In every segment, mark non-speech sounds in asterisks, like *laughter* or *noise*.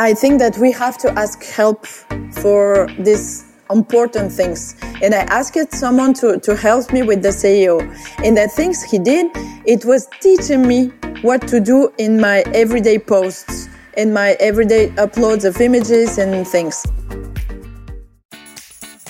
I think that we have to ask help for these important things. And I asked someone to, to help me with the SEO. And the things he did, it was teaching me what to do in my everyday posts, in my everyday uploads of images and things.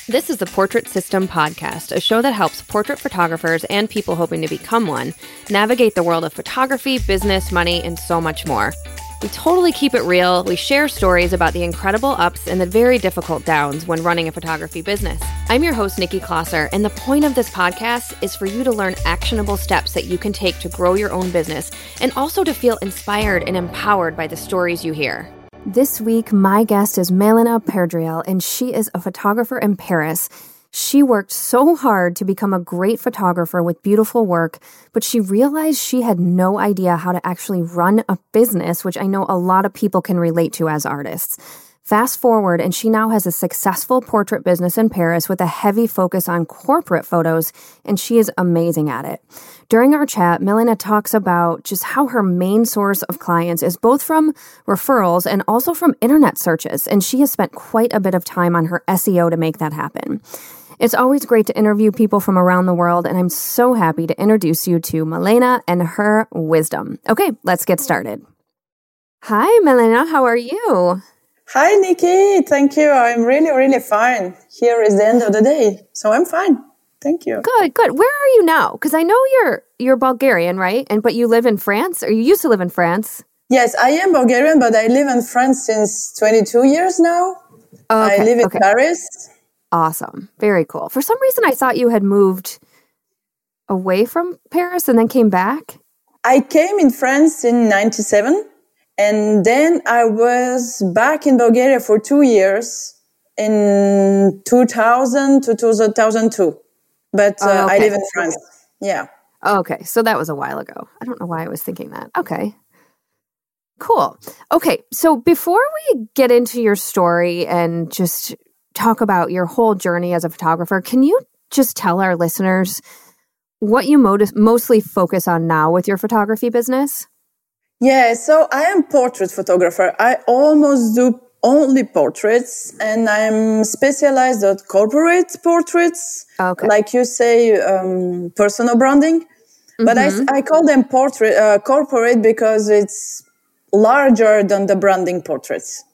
This is the Portrait System Podcast, a show that helps portrait photographers and people hoping to become one navigate the world of photography, business, money, and so much more. We totally keep it real. We share stories about the incredible ups and the very difficult downs when running a photography business. I'm your host, Nikki Closser, and the point of this podcast is for you to learn actionable steps that you can take to grow your own business and also to feel inspired and empowered by the stories you hear. This week, my guest is Milena Perdriel, and she is a photographer in Paris. She worked so hard to become a great photographer with beautiful work, but she realized she had no idea how to actually run a business, which I know a lot of people can relate to as artists. Fast forward, and she now has a successful portrait business in Paris with a heavy focus on corporate photos, and she is amazing at it. During our chat, Milena talks about just how her main source of clients is both from referrals and also from internet searches, and she has spent quite a bit of time on her SEO to make that happen. It's always great to interview people from around the world, and I'm so happy to introduce you to Milena and her wisdom. Okay, let's get started. Hi, Milena, how are you? Hi, Nikki. Thank you. I'm really, really fine. Here is the end of the day, so I'm fine. Thank you. Good, good. Where are you now? Because I know you're you're Bulgarian, right? And but you live in France, or you used to live in France. Yes, I am Bulgarian, but I live in France since 22 years now. Okay, I live in okay. Paris. Awesome. Very cool. For some reason, I thought you had moved away from Paris and then came back. I came in France in 97 and then I was back in Bulgaria for two years in 2000 to 2002. But uh, oh, okay. I live in France. Yeah. Okay. So that was a while ago. I don't know why I was thinking that. Okay. Cool. Okay. So before we get into your story and just talk about your whole journey as a photographer, can you just tell our listeners what you mostly focus on now with your photography business? Yeah, so I am portrait photographer. I almost do only portraits and I'm specialized at corporate portraits. Okay. Like you say, um, personal branding. Mm-hmm. But I, mm-hmm. I call them portrait, uh, corporate because it's larger than the branding portraits.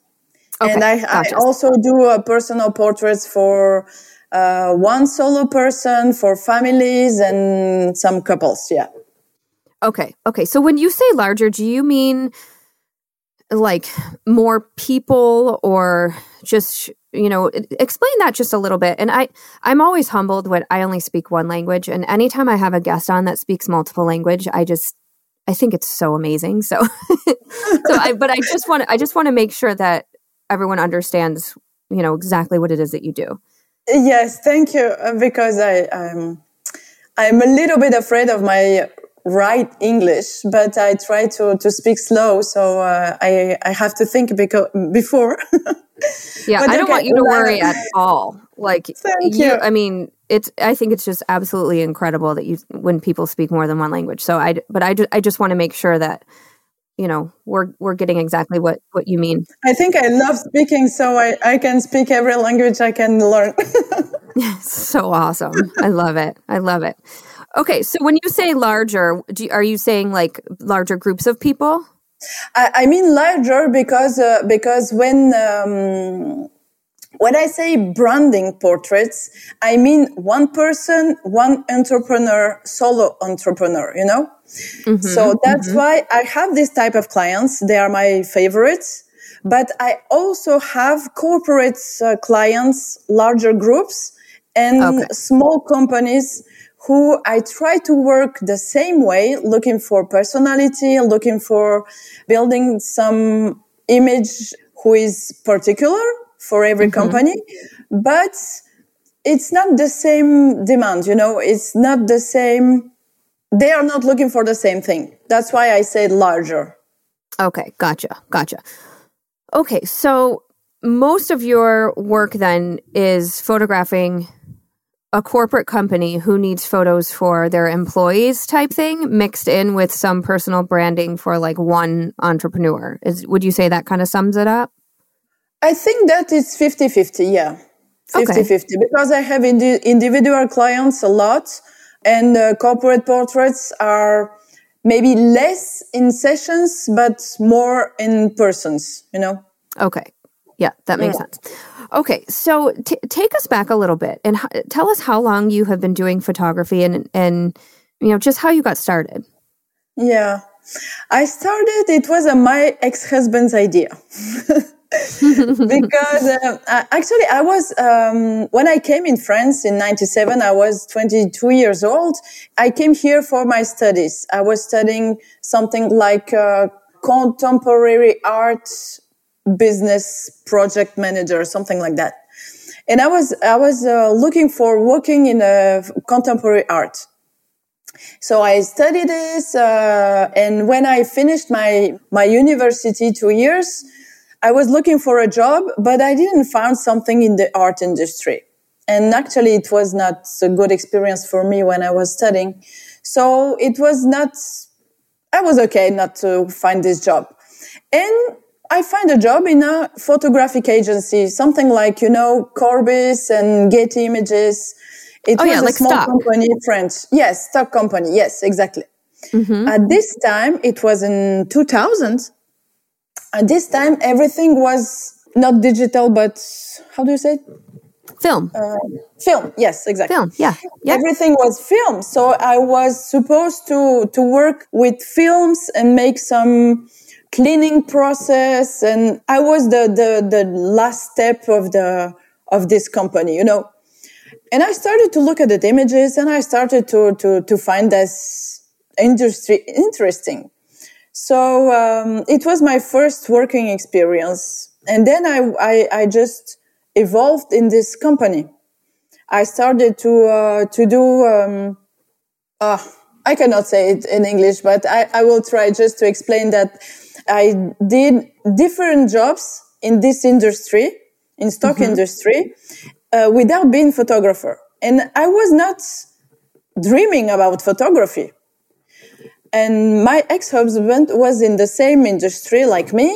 Okay. And I, gotcha. I also do uh, personal portraits for uh, one solo person, for families, and some couples. Yeah. Okay. Okay. So when you say larger, do you mean like more people or just you know explain that just a little bit and i i'm always humbled when i only speak one language and anytime i have a guest on that speaks multiple language i just i think it's so amazing so *laughs* so i but i just want to i just want to make sure that everyone understands you know exactly what it is that you do yes thank you uh, because i i'm i'm a little bit afraid of my right English, but I try to, to speak slow. So uh, I, I have to think beco- before. *laughs* yeah, I don't okay. want you to worry at all. Like you, you, I mean, it's, I think it's just absolutely incredible that you, when people speak more than one language. So I, but I I just want to make sure that, you know, we're, we're getting exactly what, what you mean. I think I love speaking. So I, I can speak every language I can learn. *laughs* *laughs* so awesome. I love it. I love it. Okay, so when you say larger, you, are you saying like larger groups of people? I, I mean larger because uh, because when um, when I say branding portraits, I mean one person, one entrepreneur, solo entrepreneur. You know, mm-hmm, so that's mm-hmm. why I have this type of clients. They are my favorites. But I also have corporate uh, clients, larger groups, and okay. small companies who I try to work the same way, looking for personality, looking for building some image who is particular for every mm-hmm. company, but it's not the same demand, you know, it's not the same. They are not looking for the same thing. That's why I said larger. Okay, gotcha, gotcha. Okay, so most of your work then is photographing a corporate company who needs photos for their employees type thing mixed in with some personal branding for like one entrepreneur. Is would you say that kind of sums it up? I think that it's 50-50, yeah. 50-50 okay. because I have indi- individual clients a lot and uh, corporate portraits are maybe less in sessions but more in persons, you know. Okay. Yeah, that makes yeah. sense. Okay, so t- take us back a little bit and h- tell us how long you have been doing photography and and you know just how you got started. Yeah, I started. It was a, my ex husband's idea. *laughs* *laughs* because uh, actually I was um, when I came in France in '97, I was 22 years old. I came here for my studies. I was studying something like uh, contemporary art business project manager something like that. And I was, I was uh, looking for working in a contemporary art. So I studied this, uh, and when I finished my, my university two years, I was looking for a job, but I didn't find something in the art industry. And actually, it was not a good experience for me when I was studying. So it was not, I was okay not to find this job. And I find a job in a photographic agency, something like, you know, Corbis and Getty Images. It oh, was yeah, a like small stock. company, French. Yes, stock company. Yes, exactly. Mm-hmm. At this time, it was in 2000. At this time, everything was not digital, but how do you say it? Film. Uh, film. Yes, exactly. Film. Yeah. Yep. Everything was film. So I was supposed to, to work with films and make some cleaning process and i was the, the the last step of the of this company you know and i started to look at the images and i started to to to find this industry interesting so um, it was my first working experience and then I, I, I just evolved in this company i started to uh, to do um, uh, i cannot say it in english but I, I will try just to explain that I did different jobs in this industry, in stock mm-hmm. industry, uh, without being photographer. And I was not dreaming about photography. And my ex-husband was in the same industry like me.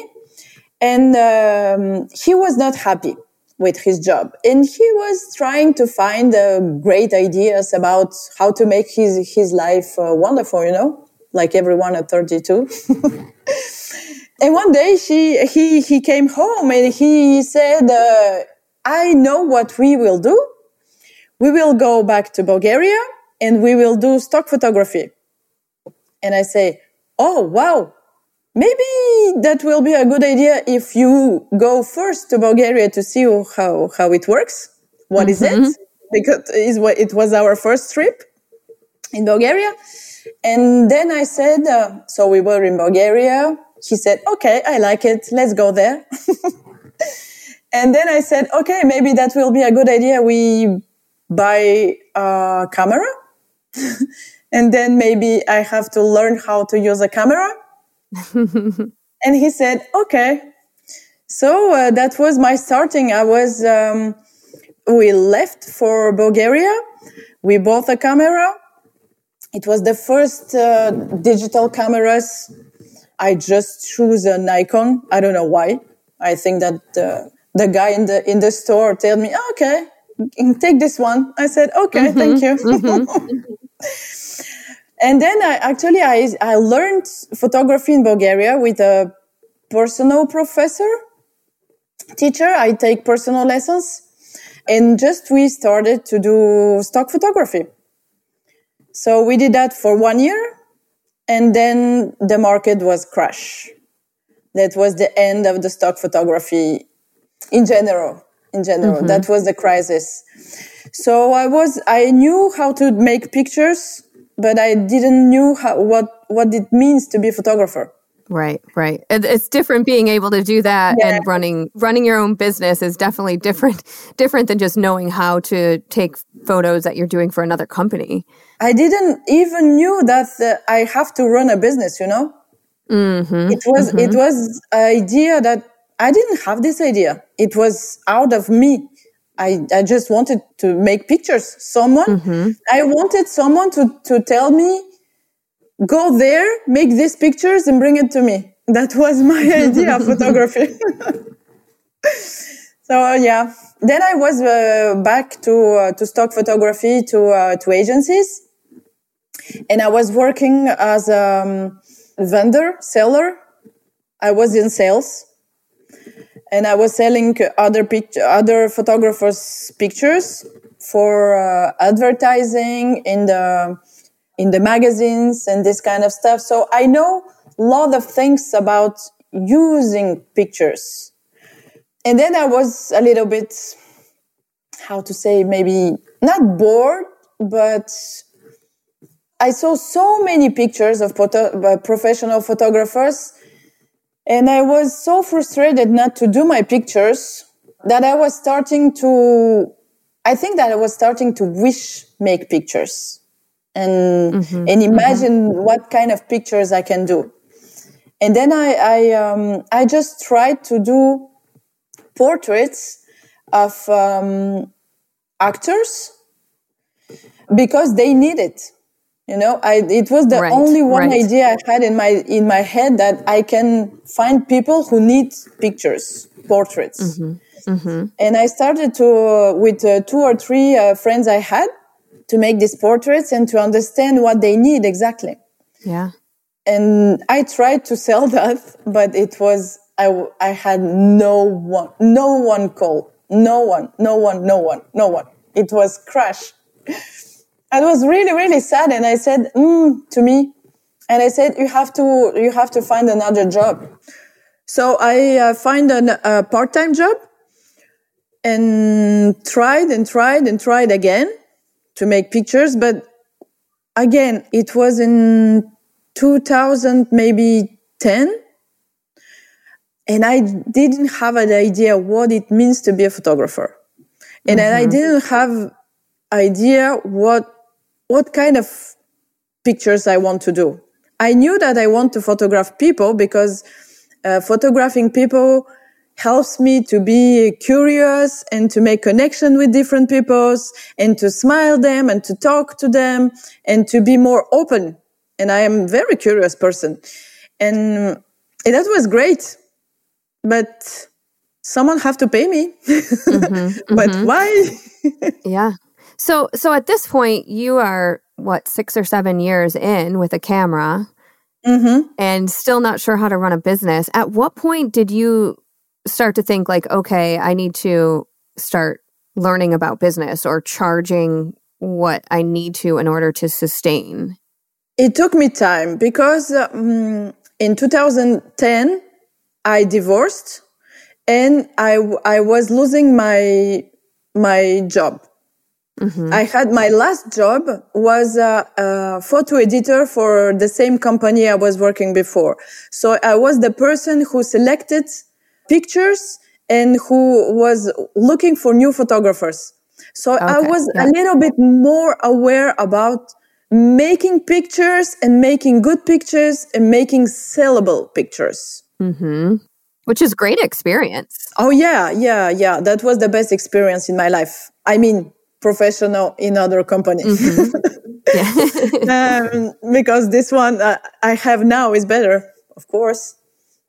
And um, he was not happy with his job. And he was trying to find uh, great ideas about how to make his, his life uh, wonderful, you know, like everyone at 32. *laughs* And one day she, he, he came home and he said, uh, I know what we will do. We will go back to Bulgaria and we will do stock photography. And I say, Oh, wow. Maybe that will be a good idea if you go first to Bulgaria to see how, how it works. What mm-hmm. is it? Mm-hmm. Because it was our first trip in Bulgaria. And then I said, uh, so we were in Bulgaria he said, okay, I like it. Let's go there. *laughs* and then I said, okay, maybe that will be a good idea. We buy a camera. *laughs* and then maybe I have to learn how to use a camera. *laughs* and he said, okay. So uh, that was my starting. I was, um, we left for Bulgaria. We bought a camera. It was the first uh, digital cameras I just choose a Nikon. I don't know why. I think that uh, the guy in the in the store told me, oh, "Okay, take this one." I said, "Okay, mm-hmm, thank you." Mm-hmm. *laughs* and then I actually I I learned photography in Bulgaria with a personal professor teacher. I take personal lessons, and just we started to do stock photography. So we did that for one year and then the market was crash. That was the end of the stock photography in general. In general. Mm-hmm. That was the crisis. So I was, I knew how to make pictures, but I didn't knew how, what, what it means to be a photographer. Right, right. It's different being able to do that yeah. and running running your own business is definitely different *laughs* different than just knowing how to take photos that you're doing for another company. I didn't even knew that uh, I have to run a business, you know? Mm-hmm, it was mm-hmm. it was an idea that I didn't have this idea. It was out of me. I, I just wanted to make pictures. Someone, mm-hmm. I wanted someone to, to tell me go there, make these pictures and bring it to me. That was my *laughs* idea of photography. *laughs* so yeah, then I was uh, back to uh, to stock photography to uh, to agencies, and I was working as a um, vendor seller. I was in sales, and I was selling other other photographers' pictures for uh, advertising in the in the magazines and this kind of stuff. So I know a lot of things about using pictures. And then I was a little bit, how to say, maybe not bored, but I saw so many pictures of photo- uh, professional photographers and I was so frustrated not to do my pictures that I was starting to, I think that I was starting to wish make pictures and mm-hmm. and imagine mm-hmm. what kind of pictures I can do. And then I I um, I just tried to do portraits of um, actors because they need it. You know, I it was the right, only one right. idea I had in my in my head that I can find people who need pictures, portraits. Mm-hmm. Mm-hmm. And I started to uh, with uh, two or three uh, friends I had to make these portraits and to understand what they need exactly. Yeah. And I tried to sell *laughs* that, but it was, I, I had no one, no one call, no one, no one, no one, no one. It was crash. *laughs* I was really, really sad. And I said, mm, to me, and I said, you have to, you have to find another job. So I uh, find an, a part-time job and tried and tried and tried again to make pictures. But again, it was in 2000, maybe 10. And I didn't have an idea what it means to be a photographer. And mm-hmm. I didn't have idea what, what kind of pictures I want to do. I knew that I want to photograph people because uh, photographing people helps me to be curious and to make connection with different peoples and to smile them and to talk to them and to be more open. And I am a very curious person. And, and that was great. But someone have to pay me. *laughs* Mm-hmm, but mm-hmm. why? *laughs* yeah. So so at this point you are what 6 or 7 years in with a camera. Mm-hmm. And still not sure how to run a business. At what point did you start to think like, okay, I need to start learning about business or charging what I need to in order to sustain? It took me time because um, in 2010 I divorced and I I was losing my my job. Mm-hmm. I had my last job was a, a, photo editor for the same company I was working before. So I was the person who selected pictures and who was looking for new photographers. So okay, I was yeah. a little bit more aware about making pictures and making good pictures and making sellable pictures. Mm-hmm. Which is great experience. Oh yeah, yeah, yeah. That was the best experience in my life. I mean, professional in other companies. Mm-hmm. *laughs* um, because this one uh, I have now is better, of course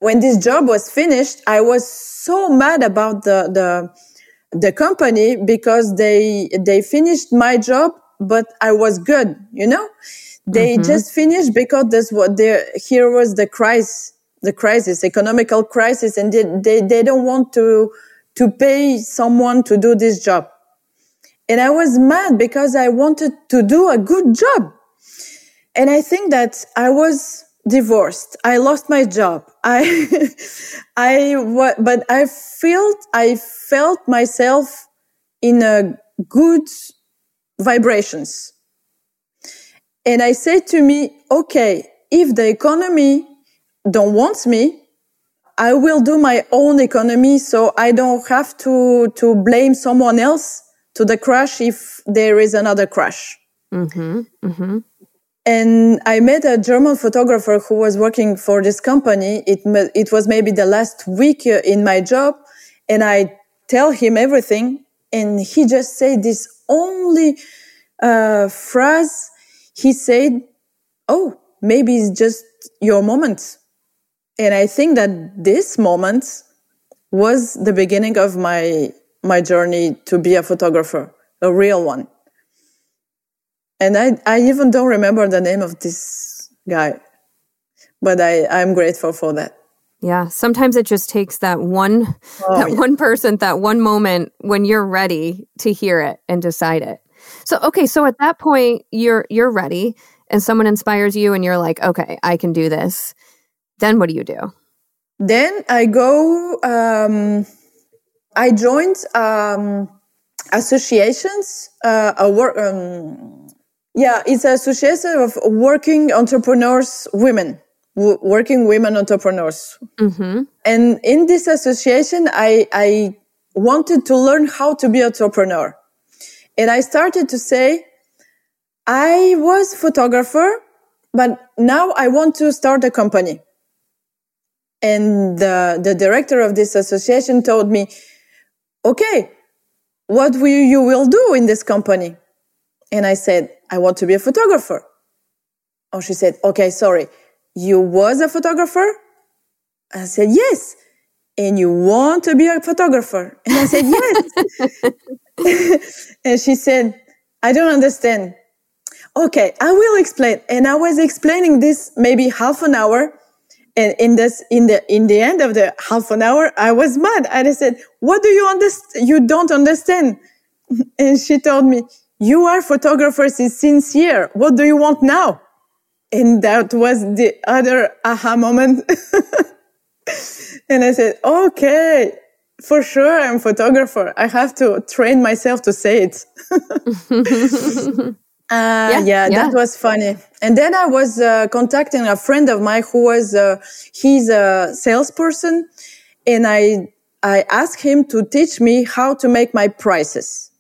when this job was finished, I was so mad about the, the, the company because they, they finished my job, but I was good, you know? They mm-hmm. just finished because this what there, here was the crisis, the crisis, economical crisis, and they, they, they don't want to, to pay someone to do this job. And I was mad because I wanted to do a good job. And I think that I was divorced. I lost my job. I, *laughs* I, but I felt, I felt myself in a good vibrations. And I said to me, okay, if the economy don't want me, I will do my own economy so I don't have to, to blame someone else to the crash if there is another crash. Mm-hmm, mm-hmm. And I met a German photographer who was working for this company. It, it was maybe the last week uh, in my job. And I tell him everything. And he just said this only uh, phrase. He said, Oh, maybe it's just your moment. And I think that this moment was the beginning of my, my journey to be a photographer, a real one. And I, I even don't remember the name of this guy, but I, I'm grateful for that. Yeah, sometimes it just takes that one oh, that yeah. one person, that one moment when you're ready to hear it and decide it. So okay, so at that point you're you're ready and someone inspires you and you're like, "Okay, I can do this." Then what do you do? Then I go um I joined um associations uh a work um yeah, it's an association of working entrepreneurs women working women entrepreneurs. Mm-hmm. And in this association, I, I wanted to learn how to be entrepreneur. And I started to say, I was photographer, but now I want to start a company. And the, the director of this association told me, okay, what will you will do in this company? And I said, I want to be a photographer. Oh, she said, okay, sorry you was a photographer? I said, yes. And you want to be a photographer? And I said, yes. *laughs* and she said, I don't understand. Okay, I will explain. And I was explaining this maybe half an hour. And in this, in the, in the end of the half an hour, I was mad. And I said, what do you understand? You don't understand. *laughs* And she told me, you are photographers since year. What do you want now? and that was the other aha moment. *laughs* and I said, okay, for sure, I'm photographer. I have to train myself to say it. *laughs* uh, yeah, yeah, yeah, that was funny. And then I was uh, contacting a friend of mine who was, uh, he's a salesperson. And I, I asked him to teach me how to make my prices.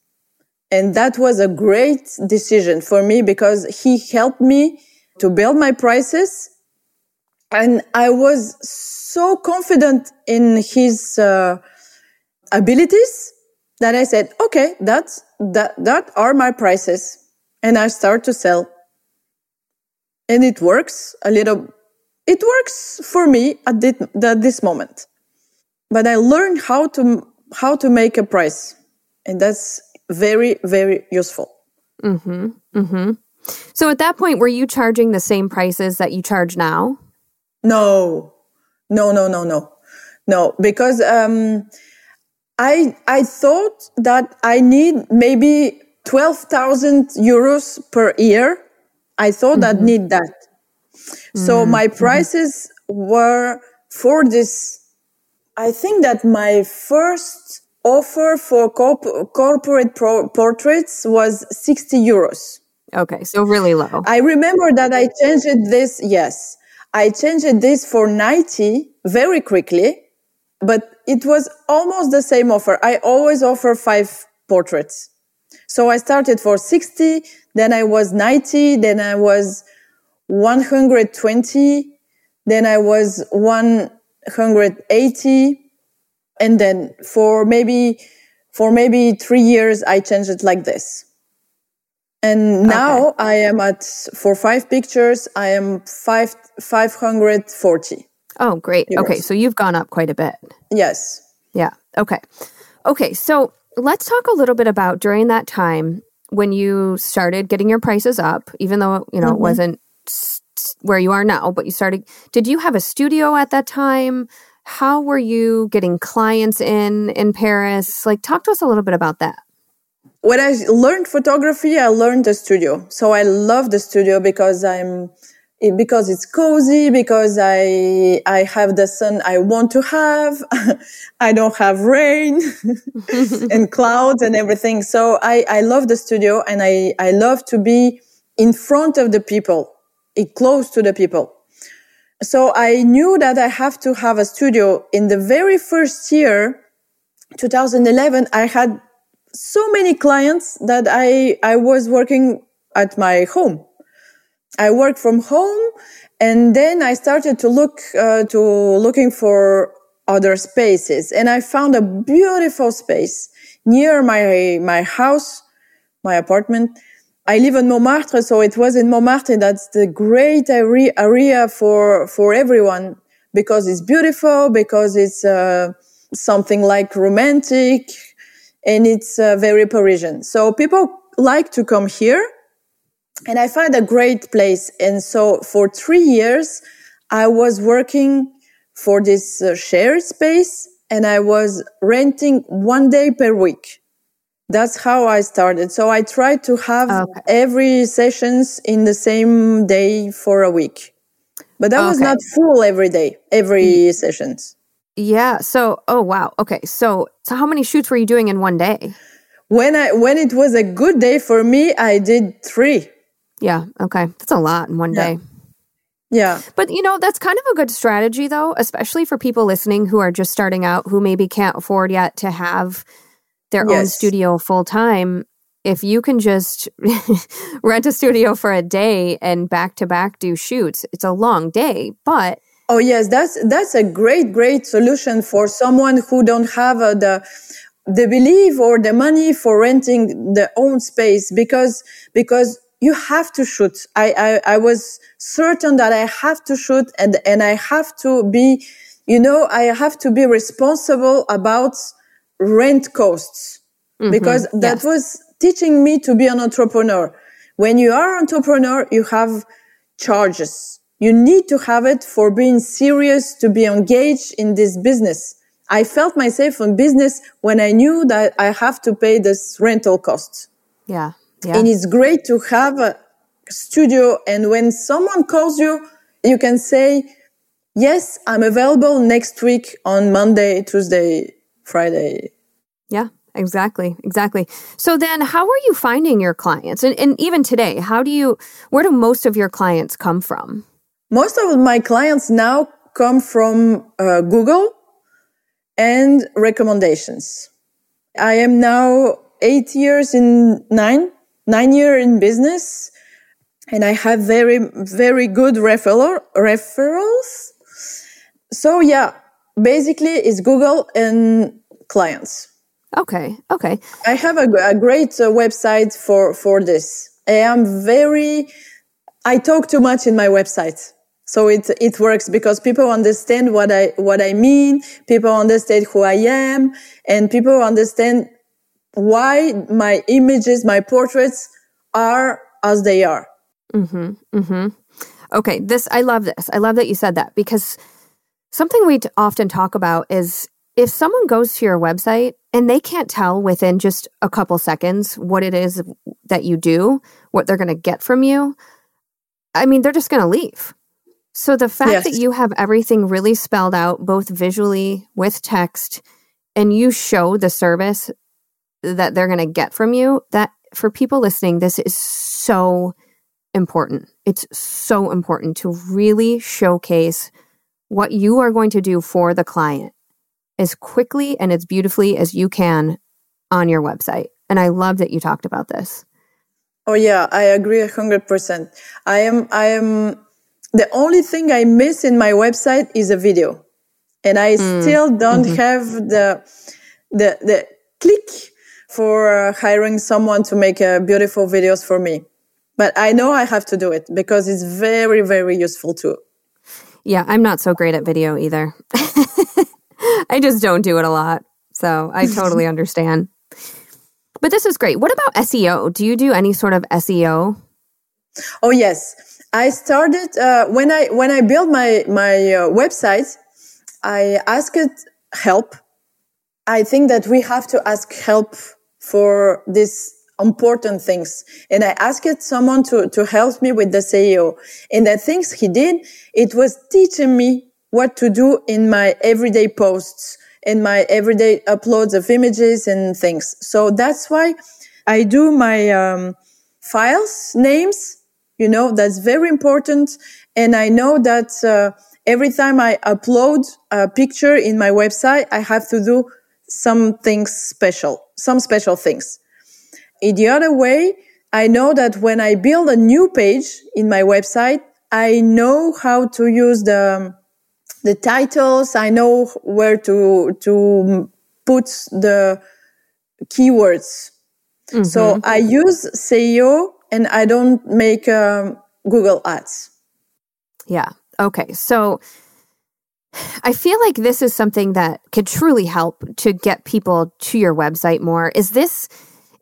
And that was a great decision for me because he helped me to build my prices. And I was so confident in his uh, abilities that I said, okay, that's, that, that are my prices. And I start to sell. And it works a little, it works for me at, this, moment. But I learned how to, how to make a price. And that's very, very useful. Mm-hmm. Mm-hmm. So at that point, were you charging the same prices that you charge now? No, no, no, no, no, no, because um, I I thought that I need maybe twelve thousand euros per year. I thought mm-hmm. I need that. So mm-hmm. my prices were for this. I think that my first offer for corp- corporate pro- portraits was 60 euros. Okay, so really low. I remember that I changed this, yes. I changed this for 90 very quickly, but it was almost the same offer. I always offer five portraits. So I started for 60, then I was 90, then I was 120, then I was 180, and then for maybe, for maybe three years, I changed it like this. And now okay. I am at for five pictures. I am five five hundred forty. Oh, great. Euros. Okay, so you've gone up quite a bit. Yes. Yeah. Okay. Okay. So let's talk a little bit about during that time when you started getting your prices up, even though you know mm-hmm. it wasn't where you are now, but you started. Did you have a studio at that time? How were you getting clients in in Paris? Like, talk to us a little bit about that when I learned photography, I learned the studio. So I love the studio because I'm, it, because it's cozy, because I, I have the sun I want to have. *laughs* I don't have rain *laughs* and clouds and everything. So I, I love the studio and I, I love to be in front of the people, close to the people. So I knew that I have to have a studio in the very first year, 2011. I had so many clients that I, I was working at my home I worked from home and then I started to look, uh, to looking for other spaces and I found a beautiful space near my, my house, my apartment. I live in Montmartre, so it was in Montmartre. That's the great area, for, for everyone because it's beautiful, because it's, uh, something like romantic and it's uh, very Parisian. So people like to come here and I found a great place. And so for three years, I was working for this uh, shared space and I was renting one day per week. That's how I started. So I tried to have okay. every sessions in the same day for a week. But that okay. was not full every day, every mm. sessions. Yeah. So, oh wow. Okay. So, so how many shoots were you doing in one day? When I when it was a good day for me, I did 3. Yeah. Okay. That's a lot in one yeah. day. Yeah. But, you know, that's kind of a good strategy, though, especially for people listening who are just starting out, who maybe can't afford yet to have their yes. own studio full time. If you can just *laughs* rent a studio for a day and back to back do shoots, it's a long day, but. Oh yes, that's that's a great great solution for someone who don't have uh, the the belief or the money for renting their own space because because you have to shoot. I, I, I was certain that I have to shoot and, and I have to be, you know, I have to be responsible about rent costs mm-hmm. because that yes. was teaching me to be an entrepreneur. When you are an entrepreneur, you have charges. You need to have it for being serious, to be engaged in this business. I felt myself in business when I knew that I have to pay this rental costs. Yeah. Yeah. And it's great to have a studio. And when someone calls you, you can say, yes, I'm available next week on Monday, Tuesday, Friday. Yeah, exactly. Exactly. So then how are you finding your clients? And, and even today, how do you, where do most of your clients come from? Most of my clients now come from uh, Google and recommendations. I am now eight years in nine nine year in business and I have very, very good referral, referrals. So yeah, basically it's Google and clients. Okay. Okay. I have a, a great uh, website for, for this. I am very, I talk too much in my website. So it, it works because people understand what I, what I mean. People understand who I am and people understand why my images, my portraits are as they are. Mm-hmm. Mm-hmm. Okay. This, I love this. I love that you said that because something we often talk about is if someone goes to your website and they can't tell within just a couple seconds what it is that you do, what they're going to get from you, I mean, they're just going to leave. So the fact yes. that you have everything really spelled out, both visually with text, and you show the service that they're going to get from you, that for people listening, this is so important. It's so important to really showcase what you are going to do for the client as quickly and as beautifully as you can on your website. And I love that you talked about this. Oh yeah, I agree a hundred percent. I am I am the only thing I miss in my website is a video. And I mm. still don't mm-hmm. have the the the click for uh, hiring someone to make uh, beautiful videos for me. But I know I have to do it because it's very, very useful too. Yeah, I'm not so great at video either. *laughs* I just don't do it a lot. So I totally *laughs* understand. But this is great. What about SEO? Do you do any sort of SEO? Oh yes, I started uh, when I when I built my my uh, website. I asked help. I think that we have to ask help for this important things. And I asked someone to, to help me with the SEO. And the things he did, it was teaching me what to do in my everyday posts, in my everyday uploads of images and things. So that's why I do my um, files names. You know, that's very important. And I know that uh, every time I upload a picture in my website, I have to do some things special, some special things. In the other way, I know that when I build a new page in my website, I know how to use the, the titles. I know where to, to put the keywords. Mm-hmm. So I use SEO and I don't make um, Google ads. Yeah. Okay. So I feel like this is something that could truly help to get people to your website more. Is this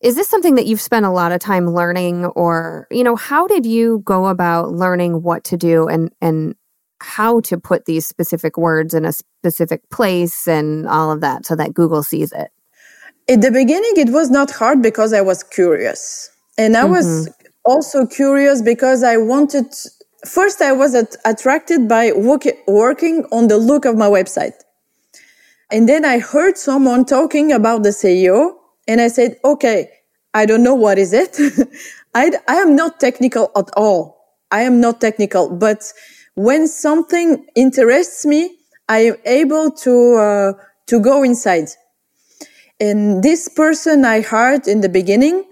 is this something that you've spent a lot of time learning or you know how did you go about learning what to do and and how to put these specific words in a specific place and all of that so that Google sees it? At the beginning it was not hard because I was curious. And I mm-hmm. was also curious because I wanted first I was at, attracted by work, working on the look of my website. And then I heard someone talking about the SEO and I said, okay, I don't know what is it. *laughs* I, I am not technical at all. I am not technical, but when something interests me, I am able to, uh, to go inside. And this person I hired in the beginning,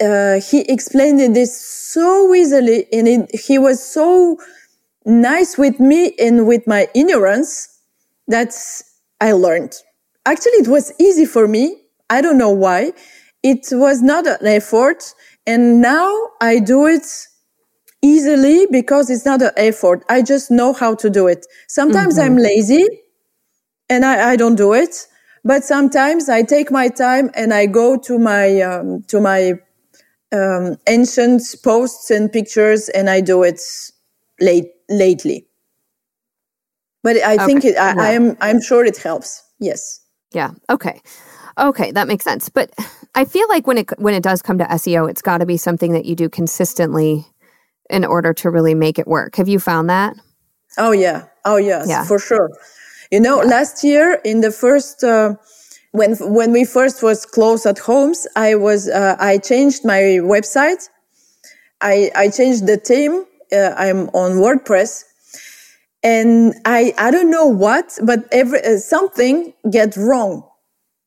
uh, he explained this so easily and it, he was so nice with me and with my ignorance that I learned. Actually, it was easy for me. I don't know why. It was not an effort. And now I do it easily because it's not an effort. I just know how to do it. Sometimes mm-hmm. I'm lazy and I, I, don't do it. But sometimes I take my time and I go to my, um, to my um, ancient posts and pictures, and I do it late lately. But I okay. think it, I, yeah. I am I'm sure it helps. Yes. Yeah. Okay. Okay, that makes sense. But I feel like when it when it does come to SEO, it's got to be something that you do consistently in order to really make it work. Have you found that? Oh yeah. Oh yes, yeah. for sure. You know, yeah. last year in the first uh, when when we first was close at homes, I was uh, I changed my website. I I changed the theme. Uh, I'm on WordPress, and I I don't know what, but every uh, something get wrong,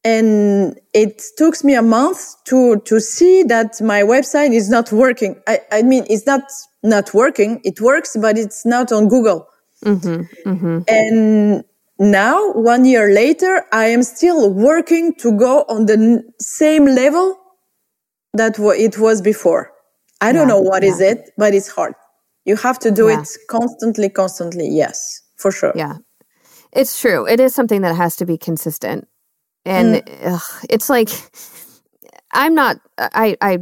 and it took me a month to to see that my website is not working. I I mean it's not not working. It works, but it's not on Google. Mm-hmm, mm-hmm. And now, one year later, I am still working to go on the n- same level that it was before. I don't yeah, know what yeah. is it, but it's hard. You have to do yeah. it constantly, constantly. Yes, for sure. Yeah, it's true. It is something that has to be consistent, and mm. ugh, it's like I'm not. I I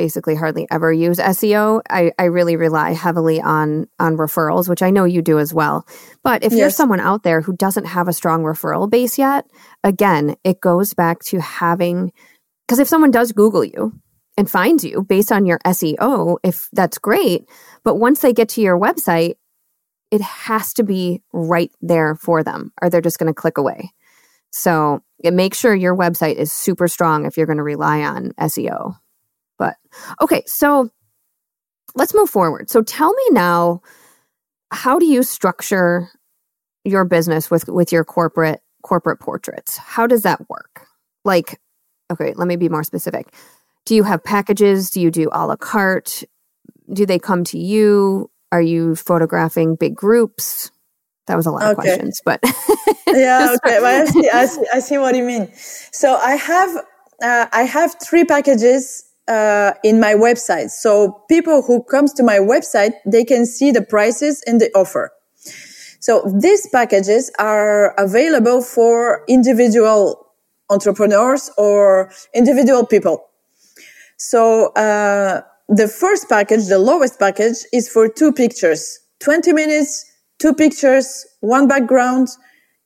basically hardly ever use SEO. I, I really rely heavily on on referrals, which I know you do as well. But if yes. you're someone out there who doesn't have a strong referral base yet, again, it goes back to having because if someone does Google you and finds you based on your SEO, if that's great, but once they get to your website, it has to be right there for them, or they're just going to click away. So make sure your website is super strong if you're going to rely on SEO. But okay, so let's move forward. So tell me now, how do you structure your business with with your corporate corporate portraits? How does that work? Like, okay, let me be more specific. Do you have packages? Do you do a la carte? Do they come to you? Are you photographing big groups? That was a lot okay. of questions, but *laughs* yeah, okay. But I see, I see, I see what you mean. So I have uh, I have three packages uh, in my website. So people who comes to my website, they can see the prices and the offer. So these packages are available for individual entrepreneurs or individual people. So uh, the first package, the lowest package, is for two pictures, 20 minutes, two pictures, one background,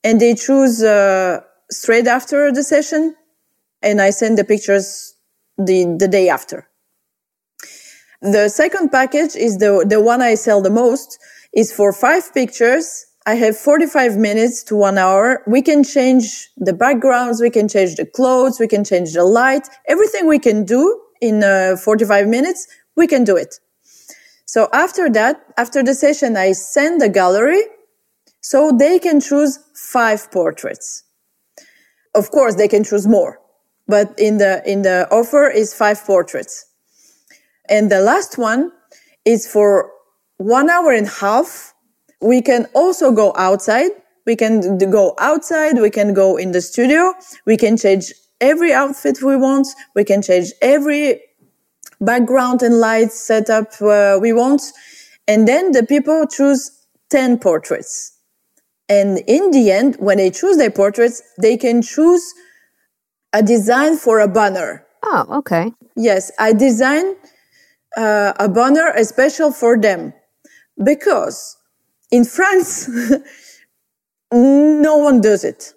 and they choose uh, straight after the session. And I send the pictures the, the day after. The second package is the, the one I sell the most is for five pictures. I have 45 minutes to one hour. We can change the backgrounds. We can change the clothes. We can change the light. Everything we can do in uh, 45 minutes, we can do it. So after that, after the session, I send the gallery so they can choose five portraits. Of course, they can choose more, but in the, in the offer is five portraits. And the last one is for one hour and a half. We can also go outside. We can go outside. We can go in the studio. We can change every outfit we want. We can change every background and light setup uh, we want. And then the people choose 10 portraits. And in the end, when they choose their portraits, they can choose a design for a banner. Oh, okay. Yes, I design uh, a banner special for them because in France, *laughs* no one does it.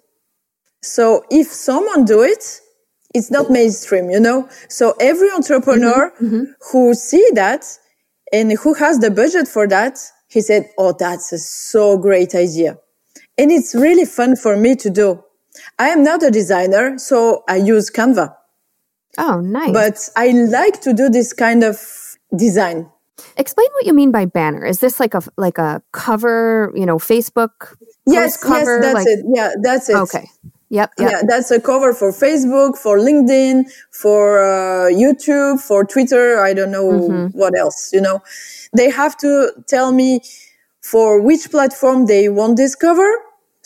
So if someone do it, it's not mainstream, you know? So every entrepreneur mm-hmm, mm-hmm. who see that and who has the budget for that, he said, Oh, that's a so great idea. And it's really fun for me to do. I am not a designer, so I use Canva. Oh, nice. But I like to do this kind of design. Explain what you mean by banner. Is this like a like a cover, you know, Facebook? Yes, cover? yes, that's like... it. Yeah, that's it. Okay. Yep, yep. Yeah, that's a cover for Facebook, for LinkedIn, for uh, YouTube, for Twitter. I don't know mm-hmm. what else. You know, they have to tell me for which platform they want this cover.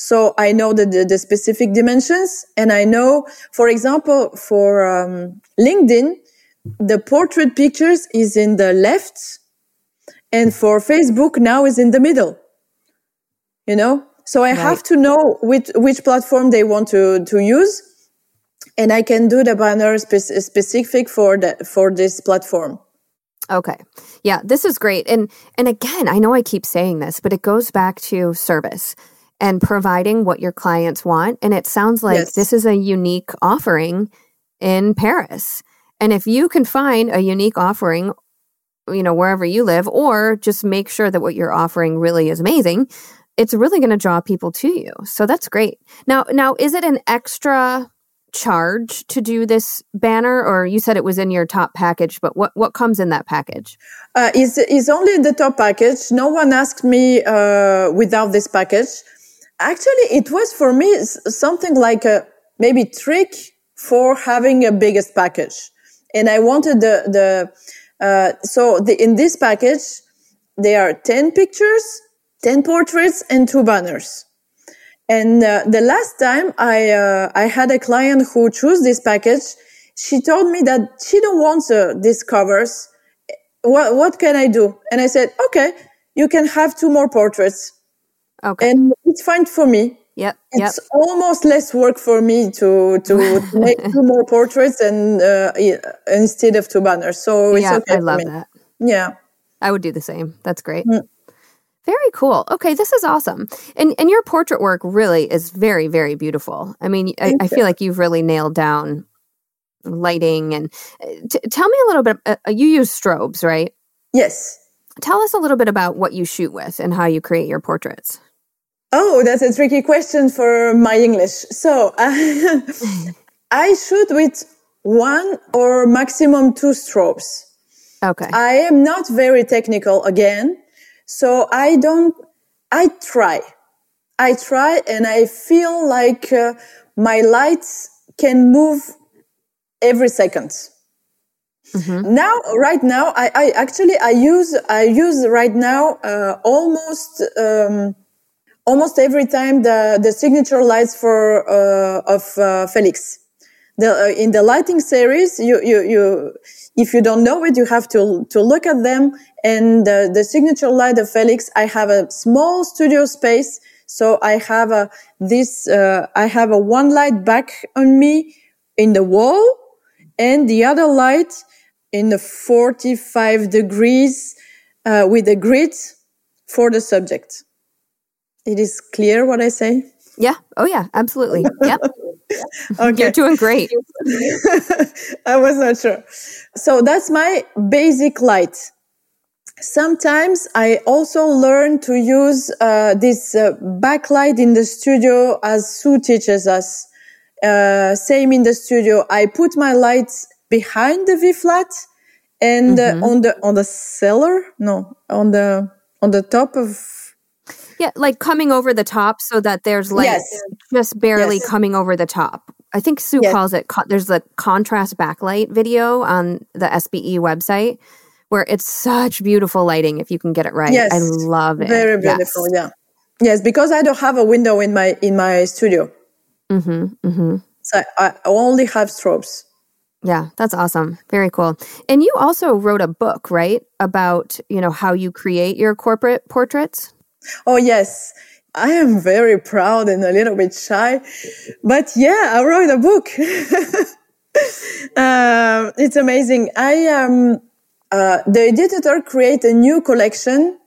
So I know the, the, the specific dimensions, and I know, for example, for um, LinkedIn, the portrait pictures is in the left and for Facebook now is in the middle. You know? So I right. have to know which, which platform they want to, to use and I can do the banner spe- specific for the, for this platform. Okay. Yeah, this is great. And and again, I know I keep saying this, but it goes back to service and providing what your clients want and it sounds like yes. this is a unique offering in Paris. And if you can find a unique offering, you know, wherever you live, or just make sure that what you're offering really is amazing, it's really going to draw people to you. So that's great. Now, now is it an extra charge to do this banner or you said it was in your top package but what what comes in that package uh, is is only in the top package no one asked me uh, without this package actually it was for me something like a maybe trick for having a biggest package and I wanted the the uh, so the, in this package there are ten pictures, ten portraits, and two banners. And uh, the last time I uh, I had a client who chose this package, she told me that she don't want uh, these covers. What what can I do? And I said, okay, you can have two more portraits. Okay, and it's fine for me. Yep. It's yep. almost less work for me to to, to *laughs* make two more portraits and uh, instead of two banners. So it's yeah, okay. I love that. Yeah. I would do the same. That's great. Mm. Very cool. Okay, this is awesome. And and your portrait work really is very very beautiful. I mean, I, I, feel like you've really nailed down lighting and uh, t- tell me a little bit. Uh, you use strobes, right? Yes. Tell us a little bit about what you shoot with and how you create your portraits. Oh, that's a tricky question for my English. So uh, *laughs* I shoot with one or maximum two strobes. Okay. I am not very technical again. So I don't, I try. I try and I feel like uh, my lights can move every 2nd mm-hmm. Now, right now, I, I, actually, I use, I use right now, uh, almost, um, almost every time the, the signature lights for, uh, of, uh, Felix. The, uh, in the lighting series, you, you, you, if you don't know it, you have to, to look at them. And the, the signature light of Felix, I have a small studio space. So I have a, this, uh, I have a one light back on me in the wall and the other light in the 45 degrees, uh, with a grid for the subject. It is clear what I say? Yeah. Oh, yeah. Absolutely. Yep. *laughs* okay. You're doing great. *laughs* I was not sure. So that's my basic light. Sometimes I also learn to use uh, this uh, backlight in the studio as Sue teaches us. Uh, same in the studio. I put my lights behind the V flat and uh, mm-hmm. on the on the cellar. No, on the on the top of yeah, like coming over the top so that there's like yes. just barely yes. coming over the top. I think Sue yes. calls it, there's a contrast backlight video on the SBE website where it's such beautiful lighting if you can get it right. Yes. I love it. Very beautiful, yeah. Yes, because I don't have a window in my in my studio. Mm-hmm, mm-hmm. So I only have strobes. Yeah, that's awesome. Very cool. And you also wrote a book, right? About, you know, how you create your corporate portraits? Oh, yes. I am very proud and a little bit shy, but yeah, I wrote a book. uh, *laughs* it's amazing. I um, uh, the editor create a new collection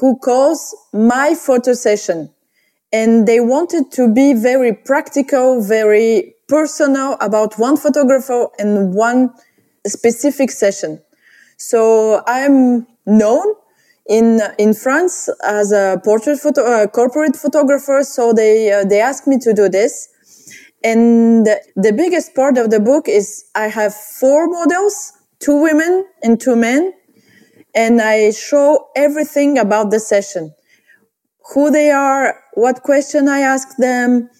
who calls my photo session, and they wanted to be very practical, very personal about one photographer and one specific session. So I'm known in in France as a portrait photo uh, corporate photographer. So they uh, they asked me to do this, and the biggest part of the book is I have four models, two women and two men, and I show everything about the session, who they are, what question I ask them,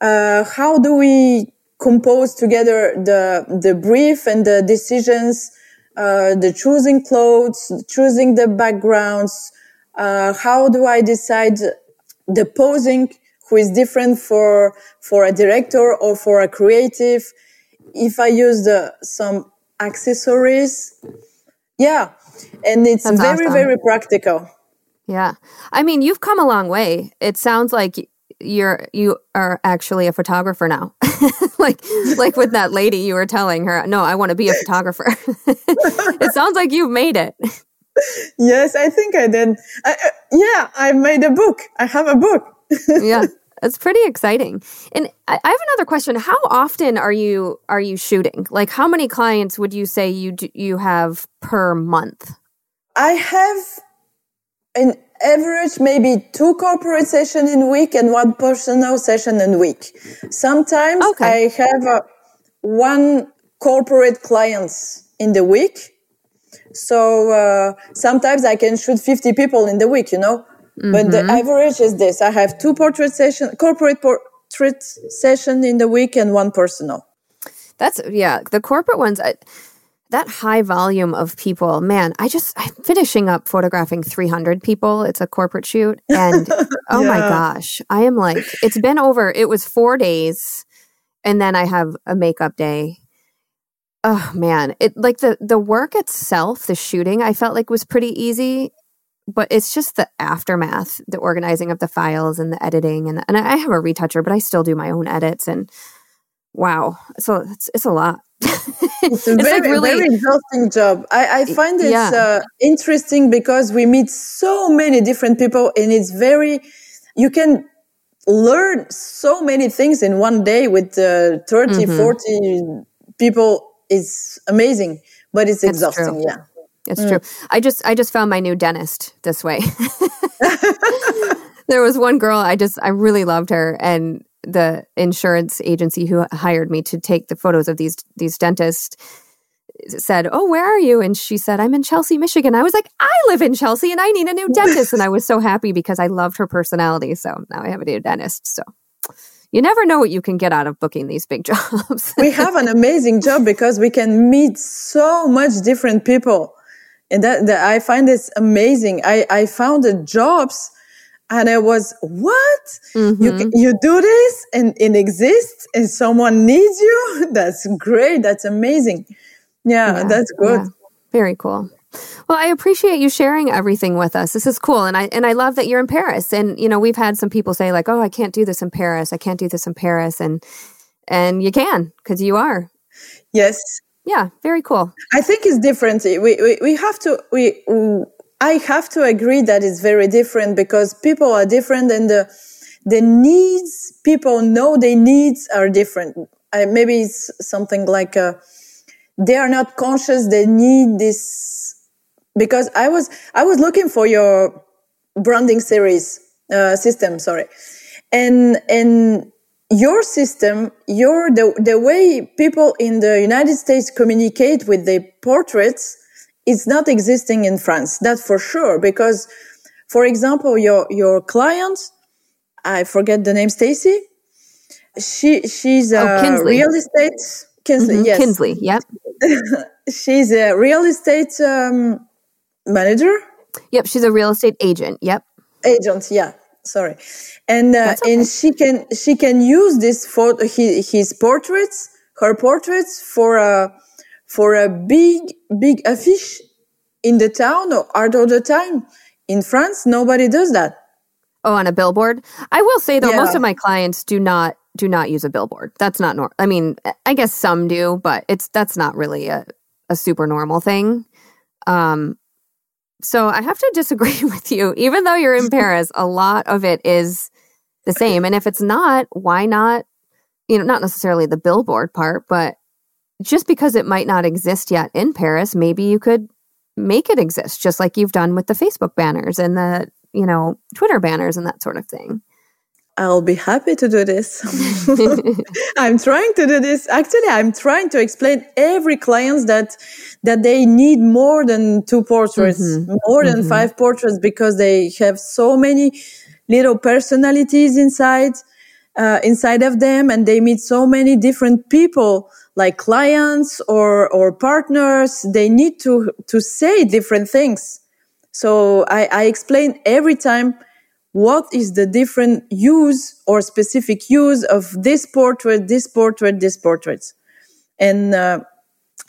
uh, how do we compose together the the brief and the decisions uh, the choosing clothes, choosing the backgrounds. Uh, how do I decide the posing? Who is different for for a director or for a creative? If I use the, some accessories, yeah, and it's That's very awesome. very practical. Yeah, I mean, you've come a long way. It sounds like you're you are actually a photographer now. *laughs* Like like with that lady you were telling her no i want to be a photographer. *laughs* It sounds like you've made it. Yes i think i did. I, uh, yeah i made a book. I have a book. *laughs* Yeah it's pretty exciting. And I, I have another question. How often are you are you shooting? Like how many clients would you say you do, you have per month? I have an average maybe two corporate session in week and one personal session in week. Sometimes okay. I have uh, one corporate clients in the week. So uh, sometimes I can shoot 50 people in the week, you know. Mm-hmm. But the mm-hmm. average is this. I have two portrait session, corporate portrait session in the week and one personal. That's yeah, the corporate ones I, that high volume of people, man, I just, I'm finishing up photographing 300 people. It's a corporate shoot. And *laughs* oh yeah. my gosh, I am like, it's been over, it was four days. And then I have a makeup day. Oh man, it like the the work itself, the shooting, I felt like was pretty easy, but it's just the aftermath, the organizing of the files and the editing, and and I have a retoucher, but I still do my own edits, and wow, so it's it's a lot *laughs* it's a it's very, like really, very exhausting job. I, I find it yeah. uh, interesting because we meet so many different people and it's very, you can learn so many things in one day with uh, 30, mm-hmm. 40 people. It's amazing, but it's exhausting. Yeah. It's mm. true. I just I just found my new dentist this way. *laughs* *laughs* there was one girl I just I really loved her and the insurance agency who hired me to take the photos of these these dentists said, "Oh, where are you?" And she said, "I'm in Chelsea, Michigan." I was like, "I live in Chelsea, and I need a new dentist." and I was so happy because I loved her personality. So now I have a new dentist. So you never know what you can get out of booking these big *laughs* jobs. we have an amazing job because we can meet so much different people, and that, that I find this amazing. I I found the jobs and I was, what? Mm-hmm. You, you do this and it exists and someone needs you? *laughs* That's great. That's amazing. Yeah, yeah that's good. Yeah. Very cool. Well, I appreciate you sharing everything with us. This is cool, and I and I love that you're in Paris. And you know, we've had some people say like, "Oh, I can't do this in Paris. I can't do this in Paris," and and you can because you are. Yes. Yeah. Very cool. I think it's different. We we, we have to we I have to agree that it's very different because people are different and the, the needs people know their needs are different. Maybe it's something like uh, they are not conscious they need this because I was I was looking for your branding series uh, system, sorry, and and your system, your the the way people in the United States communicate with their portraits is not existing in France. That's for sure because, for example, your your client I forget the name, Stacy. She she's a oh, real estate Kinsley. Mm-hmm. Yes, Kinsley. Yep. *laughs* she's a real estate um, manager. Yep, she's a real estate agent. Yep. Agent. Yeah. Sorry, and uh, okay. and she can she can use this photo his, his portraits her portraits for a for a big big affiche in the town or out of the time in France. Nobody does that. Oh, on a billboard. I will say though, yeah. most of my clients do not do not use a billboard. That's not normal. I mean, I guess some do, but it's that's not really a, a super normal thing. Um, so I have to *laughs* disagree with you. Even though you're in *laughs* Paris, a lot of it is the same. And if it's not, why not? You know, not necessarily the billboard part, but just because it might not exist yet in Paris, maybe you could make it exist, just like you've done with the Facebook banners and the you know, Twitter banners and that sort of thing. I'll be happy to do this. *laughs* I'm trying to do this. Actually, I'm trying to explain every client that that they need more than two portraits, mm-hmm. more than mm-hmm. five portraits because they have so many little personalities inside uh, inside of them, and they meet so many different people, like clients or or partners. They need to to say different things so I, I explain every time what is the different use or specific use of this portrait, this portrait, this portrait. And uh,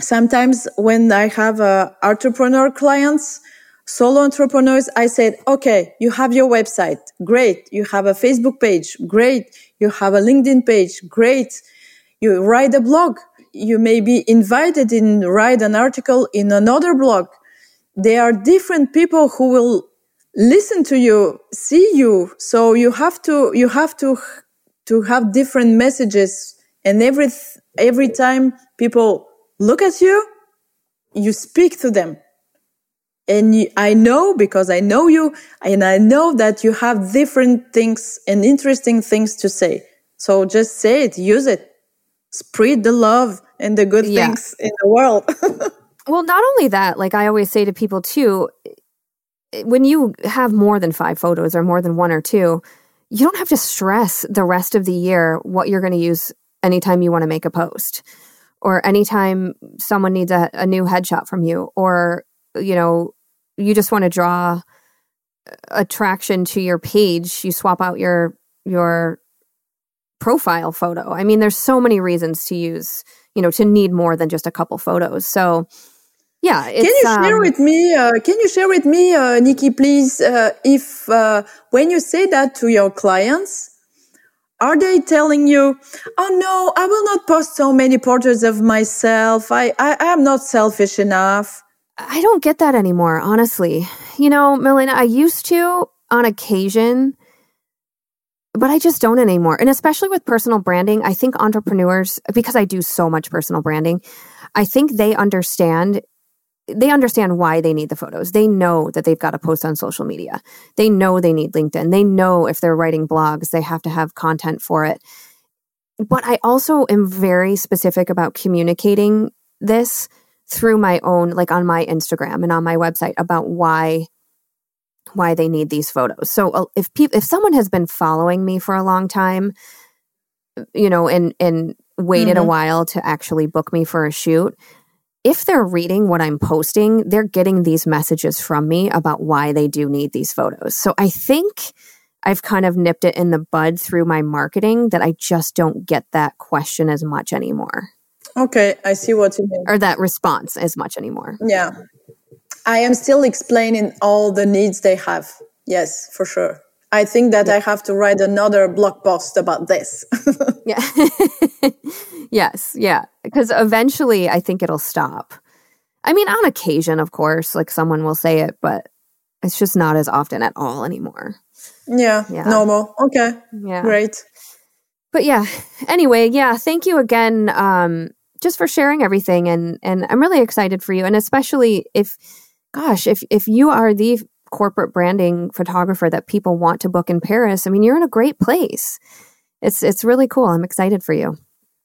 sometimes when I have uh, entrepreneur clients, solo entrepreneurs, I said, okay, you have your website. Great. You have a Facebook page. Great. You have a LinkedIn page. Great. You write a blog. You may be invited in write an article in another blog there are different people who will listen to you, see you. So you have to, you have to, to have different messages. And every, every time people look at you, you speak to them. And you, I know because I know you and I know that you have different things and interesting things to say. So just say it, use it, spread the love and the good yeah. things in the world. *laughs* Well, not only that, like I always say to people too, when you have more than five photos or more than one or two, you don't have to stress the rest of the year what you're going to use anytime you want to make a post or anytime someone needs a, a new headshot from you or, you know, you just want to draw attraction to your page, you swap out your your profile photo. I mean, there's so many reasons to use, you know, to need more than just a couple photos. So yeah. Can you share um, with me, uh, can you share with me, uh, Nikki, please, uh, if, uh, when you say that to your clients, are they telling you, oh no, I will not post so many portraits of myself. I, I am not selfish enough. I don't get that anymore, honestly. You know, Milena, I used to on occasion, but I just don't anymore. And especially with personal branding, I think entrepreneurs, because I do so much personal branding, I think they understand they understand why they need the photos. They know that they've got to post on social media. They know they need LinkedIn. They know if they're writing blogs, they have to have content for it. But I also am very specific about communicating this through my own like on my Instagram and on my website about why why they need these photos. So uh, if people if someone has been following me for a long time, you know, and and waited mm-hmm. a while to actually book me for a shoot, if they're reading what I'm posting, they're getting these messages from me about why they do need these photos. So I think I've kind of nipped it in the bud through my marketing that I just don't get that question as much anymore. Okay, I see what you mean. Or that response as much anymore. Yeah. I am still explaining all the needs they have. Yes, for sure. I think that yeah. I have to write another blog post about this. *laughs* yeah. *laughs* yes. Yeah. Because eventually I think it'll stop. I mean, on occasion, of course, like someone will say it, but it's just not as often at all anymore. Yeah, yeah. normal. Okay. Yeah. Great. But yeah, anyway, yeah, thank you again um, just for sharing everything and and I'm really excited for you and especially if gosh, if if you are the corporate branding photographer that people want to book in Paris, I mean, you're in a great place. It's it's really cool. I'm excited for you.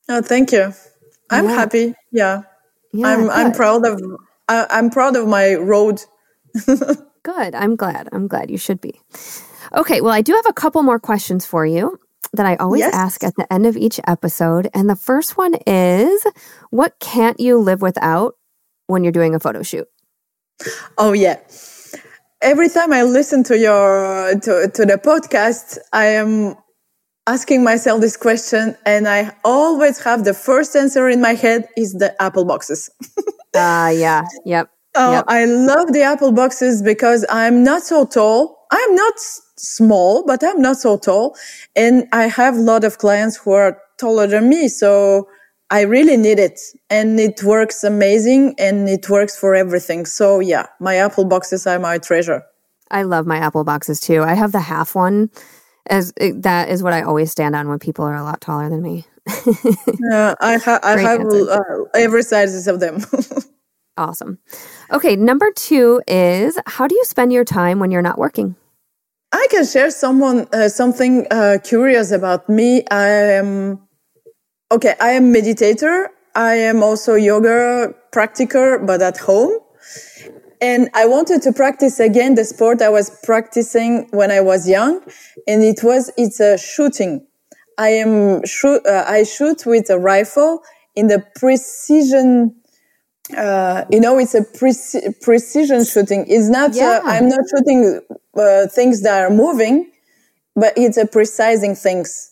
Oh, thank you. I'm yeah. happy. Yeah. yeah I'm good. I'm proud of I, I'm proud of my road. *laughs* good. I'm glad. I'm glad you should be. Okay, well, I do have a couple more questions for you that I always yes. ask at the end of each episode. And the first one is what can't you live without when you're doing a photo shoot? Oh, yeah. Every time I listen to your to, to the podcast, I am asking myself this question and I always have the first answer in my head is the apple boxes. *laughs* Ah, uh, yeah. Yep. Oh, yep. I love the apple boxes because I'm not so tall. I'm not small, but I'm not so tall. And I have a lot of clients who are taller than me. So I really need it and it works amazing and it works for everything. So yeah, my apple boxes are my treasure. I love my apple boxes too. I have the half one as that is what I always stand on when people are a lot taller than me. *laughs* yeah, I, ha- I have uh, every sizes of them. *laughs* awesome. Okay, number two is how do you spend your time when you're not working? I can share someone uh, something uh, curious about me. I am okay. I am meditator. I am also yoga practitioner, but at home. And I wanted to practice again the sport I was practicing when I was young, and it was it's a shooting. I am shoot. Uh, I shoot with a rifle in the precision uh, you know, it's a pre- precision shooting. It's not, uh, yeah. uh, I'm not shooting uh, things that are moving, but it's a precising things.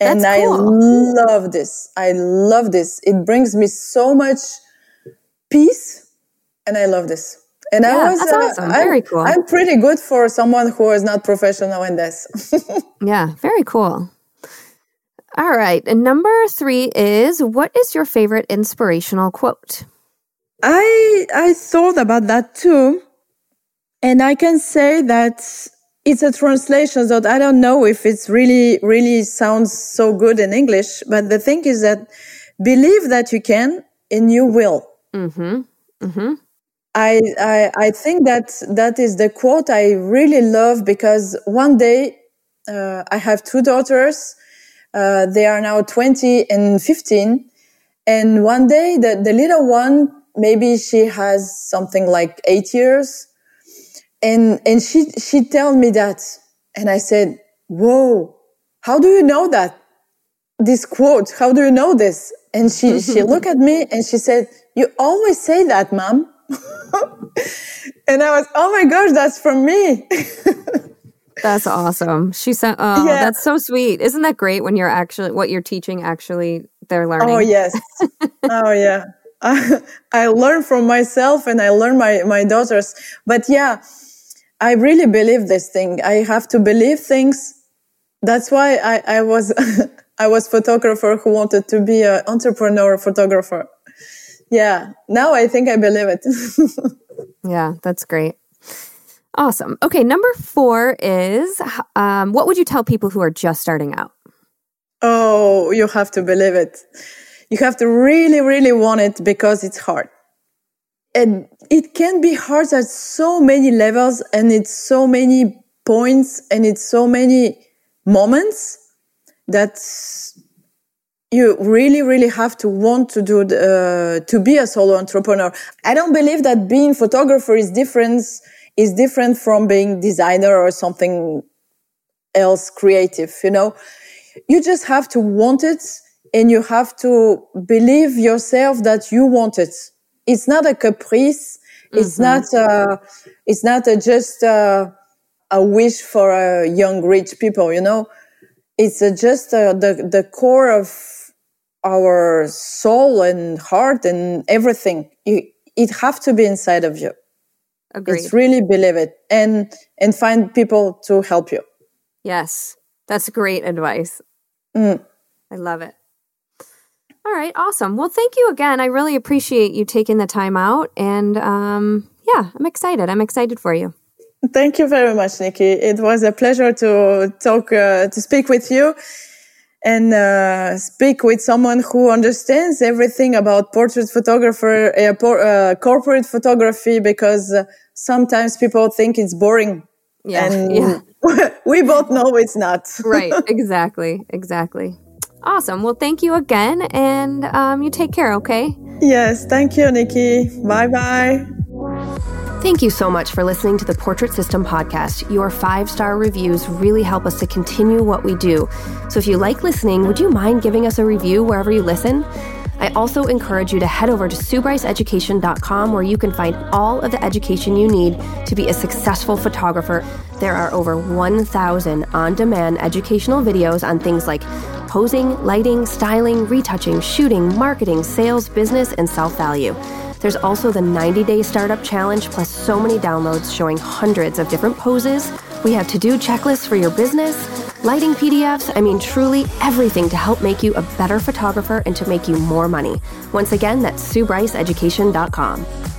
And cool. I love this. I love this. It brings me so much peace, and I love this. And yeah, I was, that's uh, awesome. Very I'm, cool. I'm pretty good for someone who is not professional in this. *laughs* yeah, very cool. All right. And number three is what is your favorite inspirational quote? I I thought about that too, and I can say that it's a translation that I don't know if it's really really sounds so good in English. But the thing is that believe that you can and you will. Mm-hmm. Mm-hmm. I, I I think that that is the quote I really love because one day uh, I have two daughters. Uh, they are now 20 and 15. And one day the, the little one maybe she has something like eight years. And, and she, she told me that. And I said, whoa, how do you know that? This quote, how do you know this? And she, she *laughs* looked at me and she said, you always say that, mom. *laughs* and I was, oh my gosh, that's from me. *laughs* that's awesome. She said, oh, yeah. that's so sweet. Isn't that great when you're actually, what you're teaching, actually, they're oh, learning? Oh, yes. oh, yeah. I, *laughs* I learn from myself and I learn my, my daughters. But yeah, I really believe this thing. I have to believe things. That's why I, I was, *laughs* I was photographer who wanted to be an entrepreneur photographer. Yeah. Now I think I believe it. *laughs* yeah, that's great. Awesome. Okay. Number four is, um, what would you tell people who are just starting out? Oh, you have to believe it you have to really, really want it because it's hard. And it can be hard at so many levels and it's so many points and it's so many moments that you really, really have to want to do the, uh, to be a solo entrepreneur. I don't believe that being photographer is different is different from being designer or something else creative. You know, you just have to want it and you have to believe yourself that you want it. It's not a caprice. It's mm-hmm. not a, it's not a, just a, a wish for a young rich people, you know. It's just a, the the core of our soul and heart and everything. You, it have to be inside of you. Agreed. It's really believe it and and find people to help you. Yes, that's great advice. Mm. I love it. All right, awesome. Well, thank you again. I really appreciate you taking the time out. And um, yeah, I'm excited. I'm excited for you. Thank you very much, Nikki. It was a pleasure to talk, uh, to speak with you and uh, speak with someone who understands everything about portrait photographer, uh, por- uh, corporate photography, because uh, sometimes people think it's boring. Yeah. And yeah. *laughs* we both know it's not. right. *laughs* Exactly. Exactly. Awesome. Well, thank you again, and um, you take care, okay? Yes. Thank you, Nikki. Bye bye. Thank you so much for listening to the Portrait System podcast. Your five star reviews really help us to continue what we do. So if you like listening, would you mind giving us a review wherever you listen? I also encourage you to head over to SueBryceEducation.com where you can find all of the education you need to be a successful photographer. There are over 1,000 on demand educational videos on things like posing, lighting, styling, retouching, shooting, marketing, sales, business, and self value. There's also the 90 day startup challenge, plus so many downloads showing hundreds of different poses. We have to do checklists for your business, lighting PDFs, I mean, truly everything to help make you a better photographer and to make you more money. Once again, that's SueBryceEducation.com.